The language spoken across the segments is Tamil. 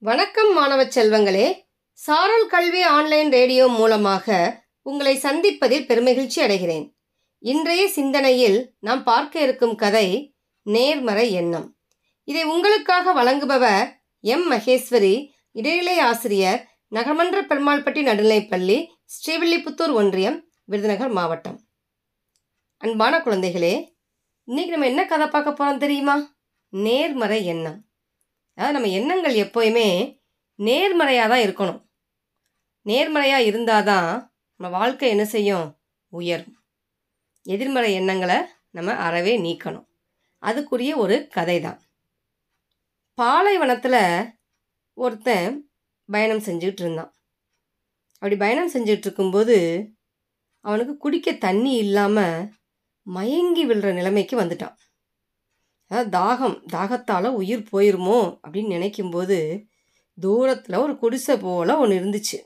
வணக்கம் மாணவ செல்வங்களே. சாரல் கல்வி ஆன்லைன் ரேடியோ மூலமாக உங்களை சந்திப்பதில் பெருமகிழ்ச்சி அடைகிறேன். இன்றைய சிந்தனையில் நாம் பார்க்க இருக்கும் கதை நேர்மறை எண்ணம். இதை உங்களுக்காக வழங்குபவர் எம். மகேஸ்வரி இடைநிலை ஆசிரியர் நகர்மன்ற பெருமாள்பட்டி நடுநிலைப்பள்ளி ஸ்ரீவில்லிபுத்தூர் ஒன்றியம் விருதுநகர் மாவட்டம். அன்பான குழந்தைகளே இன்னைக்கு நம்ம என்ன கதை பார்க்க போகிறோம் தெரியுமா? நேர்மறை எண்ணம். அதாவது நம்ம எண்ணங்கள் எப்போயுமே நேர்மறையாக தான் இருக்கணும். நேர்மறையாக இருந்தால் தான் நம்ம வாழ்க்கை என்ன செய்யும்? உயரும். எதிர்மறை எண்ணங்களை நம்ம அறவே நீக்கணும். அதுக்குரிய ஒரு கதை தான் பாலைவனத்தில் ஒருத்தன் பயணம் செஞ்சுக்கிட்டு இருந்தான். அப்படி பயணம் செஞ்சுட்டு இருக்கும்போது அவனுக்கு குடிக்க தண்ணி இல்லாமல் மயங்கி விழுற நிலைமைக்கு வந்துட்டான். அதாவது தாகம் தாகத்தால் உயிர் போயிருமோ அப்படின்னு நினைக்கும்போது தூரத்தில் ஒரு குடிசை போல் ஒன்று இருந்துச்சு.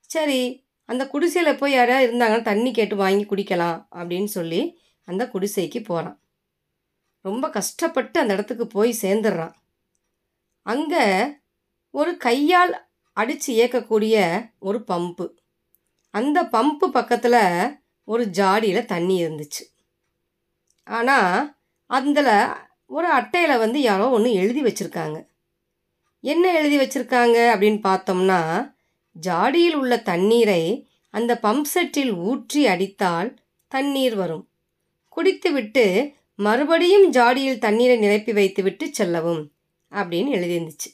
சரி அந்த குடிசையில் போய் யாராவது இருந்தாங்கன்னா தண்ணி கேட்டு வாங்கி குடிக்கலாம் அப்படின்னு சொல்லி அந்த குடிசைக்கு போகிறான் ரொம்ப கஷ்டப்பட்டு அந்த இடத்துக்கு போய் சேர்ந்துடுறான். அங்கே ஒரு கையால் அடித்து இயக்கக்கூடிய ஒரு பம்பு. அந்த பம்பு பக்கத்தில் ஒரு ஜாடியில் தண்ணி இருந்துச்சு. ஆனால் அதில் ஒரு அட்டையில் வந்து யாரோ ஒன்று எழுதி வச்சுருக்காங்க. என்ன எழுதி வச்சுருக்காங்க அப்படின்னு பார்த்தோம்னா ஜாடியில் உள்ள தண்ணீரை அந்த பம்ப் செட்டில் ஊற்றி அடித்தால் தண்ணீர் வரும். குடித்துவிட்டு மறுபடியும் ஜாடியில் தண்ணீரை நிரப்பி வைத்துவிட்டு செல்லவும் அப்படின்னு எழுதியிருந்துச்சு.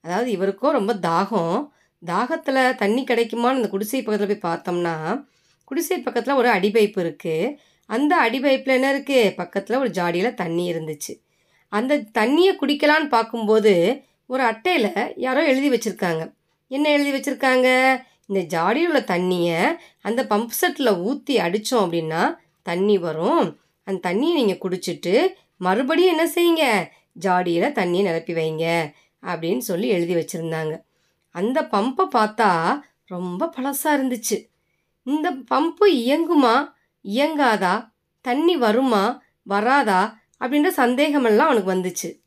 அதாவது இவருக்கோ ரொம்ப தாகம். தாகத்தில் தண்ணி கிடைக்குமான்னு அந்த குடிசை பக்கத்தில் போய் பார்த்தோம்னா குடிசை பக்கத்தில் ஒரு அடிபைப்பு இருக்குது அந்த அடி பைப்பில் என்ன இருக்குது பக்கத்தில் ஒரு ஜாடியில் தண்ணி இருந்துச்சு. அந்த தண்ணியை குடிக்கலான்னு பார்க்கும்போது ஒரு அட்டையில் யாரோ எழுதி வச்சுருக்காங்க. என்ன எழுதி வச்சுருக்காங்க? இந்த ஜாடியில் உள்ள தண்ணியை அந்த பம்ப் செட்டில் ஊற்றி அடித்தோம் அப்படின்னா தண்ணி வரும். அந்த தண்ணியை நீங்கள் குடிச்சிட்டு மறுபடியும் என்ன செய்யுங்க? ஜாடியில் தண்ணியை நிரப்பி வைங்க அப்படின்னு சொல்லி எழுதி வச்சுருந்தாங்க. அந்த பம்பை பார்த்தா ரொம்ப பழசாக இருந்துச்சு. இந்த பம்பு இயங்குமா? இயங்காதா? தண்ணி வருமா? வராதா? அப்படின்ற சந்தேகமெல்லாம் அவனுக்கு வந்துச்சு.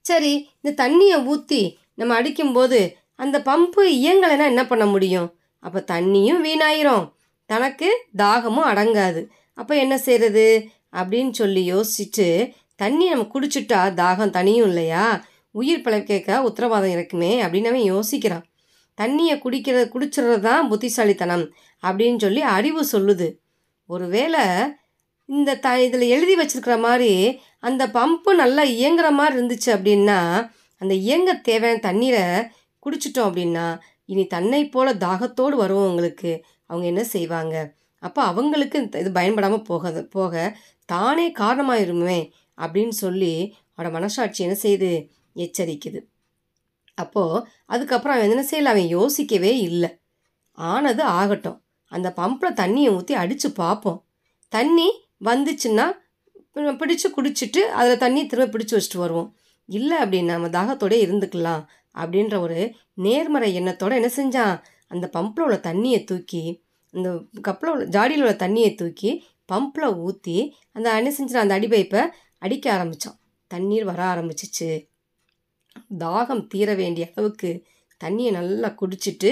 சரி இந்த தண்ணியை ஊற்றி நம்ம அடிக்கும்போது அந்த பம்பு இயங்கலைன்னா என்ன பண்ண முடியும்? அப்போ தண்ணியும் வீணாயிரும். தனக்கு தாகமும் அடங்காது. அப்போ என்ன செய்கிறது அப்படின்னு சொல்லி யோசிச்சுட்டு தண்ணி நம்ம குடிச்சிட்டா தாகம் தனியும் இல்லையா? உயிர் பிழைக்க உத்தரவாதம் இருக்குமே அப்படின்னு அவன் யோசிக்கிறான். தண்ணியை குடிக்கிற குடிச்சிடுறது தான் புத்திசாலித்தனம் அப்படின்னு சொல்லி அறிவு சொல்லுது. ஒருவேளை இந்த த இதில் எழுதி வச்சிருக்கிற மாதிரி அந்த பம்பு நல்லா இயங்குற மாதிரி இருந்துச்சு அப்படின்னா அந்த இயங்க தேவையான தண்ணீரை குடிச்சிட்டோம் அப்படின்னா இனி தன்னை போல தாகத்தோடு வருவவங்களுக்கு அவங்க என்ன செய்வாங்க? அப்போ அவங்களுக்கு இந்த இது பயன்படாமல் போக போக தானே காரணமாயிருமே அப்படின்னு சொல்லி அவனோட மனசாட்சி என்ன செய்யுது எச்சரிக்குது. அப்போது அதுக்கப்புறம் அவன் என்ன செய்யல? அவன் யோசிக்கவே இல்லை. ஆனது ஆகட்டும். அந்த பம்பில் தண்ணியை ஊற்றி அடித்து பார்ப்போம் தண்ணி வந்துச்சுன்னா பி- பிடிச்சு குடிச்சிட்டு அதில் தண்ணியை திரும்ப பிடிச்சி வச்சுட்டு வருவோம். இல்லை அப்படின்னா நம்ம தாகத்தோடே இருந்துக்கலாம் அப்படின்ற ஒரு நேர்மறை எண்ணத்தோடு என்ன செஞ்சான்? அந்த பம்பில் உள்ள தண்ணியை தூக்கி அந்த கப்பில் உள்ள ஜாடியில் உள்ள தண்ணியை தூக்கி பம்பில் ஊற்றி அந்த என்ன செஞ்சான் அந்த அடிபைப்பை அடிக்க ஆரம்பித்தான் தண்ணீர் வர ஆரம்பிச்சிச்சு. தாகம் தீர வேண்டிய அளவுக்கு தண்ணியை நல்லா குடிச்சிட்டு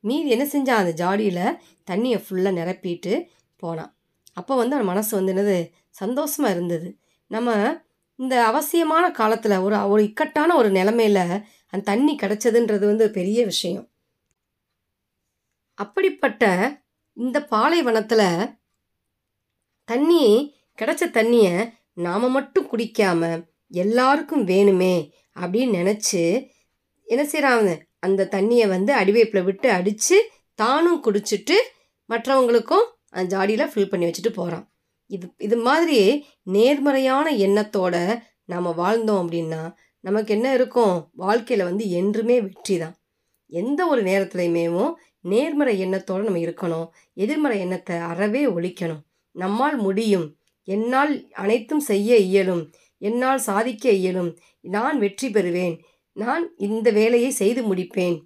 மீதி என்ன செஞ்சான்? அந்த ஜாடியில் தண்ணியை ஃபுல்லாக நிரப்பிட்டு போனான். அப்போ வந்து அவன் மனசு வந்து என்னது? சந்தோஷமாக இருந்தது. நம்ம இந்த அவசியமான காலத்தில் ஒரு ஒரு இக்கட்டான ஒரு நிலமையில அந்த தண்ணி கிடச்சதுன்றது வந்து பெரிய விஷயம். அப்படிப்பட்ட இந்த பாலைவனத்தில் தண்ணி கிடச்ச தண்ணியை நாம் மட்டும் குடிக்காமல் எல்லாருக்கும் வேணுமே அப்படின்னு நினச்சி என்ன செய்கிறான் அந்த தண்ணியை வந்து அடிவேப்பில் விட்டு அடித்து தானும் குடிச்சிட்டு மற்றவங்களுக்கும் அந்த ஜாடியில் ஃபில் பண்ணி வச்சுட்டு போகிறான் இது இது மாதிரி நேர்மறையான எண்ணத்தோட நாம் வாழ்ந்தோம் அப்படின்னா நமக்கு என்ன இருக்கும்? வாழ்க்கையில் வந்து என்றுமே வெற்றி தான். எந்த ஒரு நேரத்துலையுமேவும் நேர்மறை எண்ணத்தோடு நம்ம இருக்கணும். எதிர்மறை எண்ணத்தை அறவே ஒழிக்கணும். நம்மால் முடியும். என்னால் அனைத்தும் செய்ய இயலும். என்னால் சாதிக்க இயலும். நான் வெற்றி பெறுவேன். நான் இந்த வேலையை செய்து முடிப்பேன்.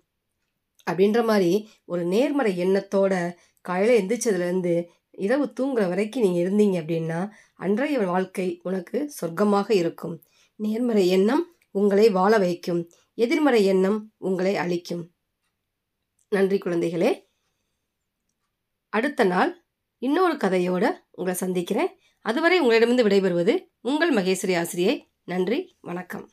அப்படின்ற மாதிரி ஒரு நேர்மறை எண்ணத்தோட காலையில் எந்திரிச்சதுலேருந்து இரவு தூங்குற வரைக்கும் நீங்கள் இருந்தீங்க அப்படின்னா அன்றைய வாழ்க்கை உனக்கு சொர்க்கமாக இருக்கும். நேர்மறை எண்ணம் உங்களை வாழ வைக்கும். எதிர்மறை எண்ணம் உங்களை அழிக்கும். நன்றி குழந்தைகளே. அடுத்த நாள் இன்னொரு கதையோடு உங்களை சந்திக்கிறேன். அதுவரை உங்களிடமிருந்து விடைபெறுவது உங்கள் மகேஸ்வரி ஆசிரியை. நன்றி வணக்கம்.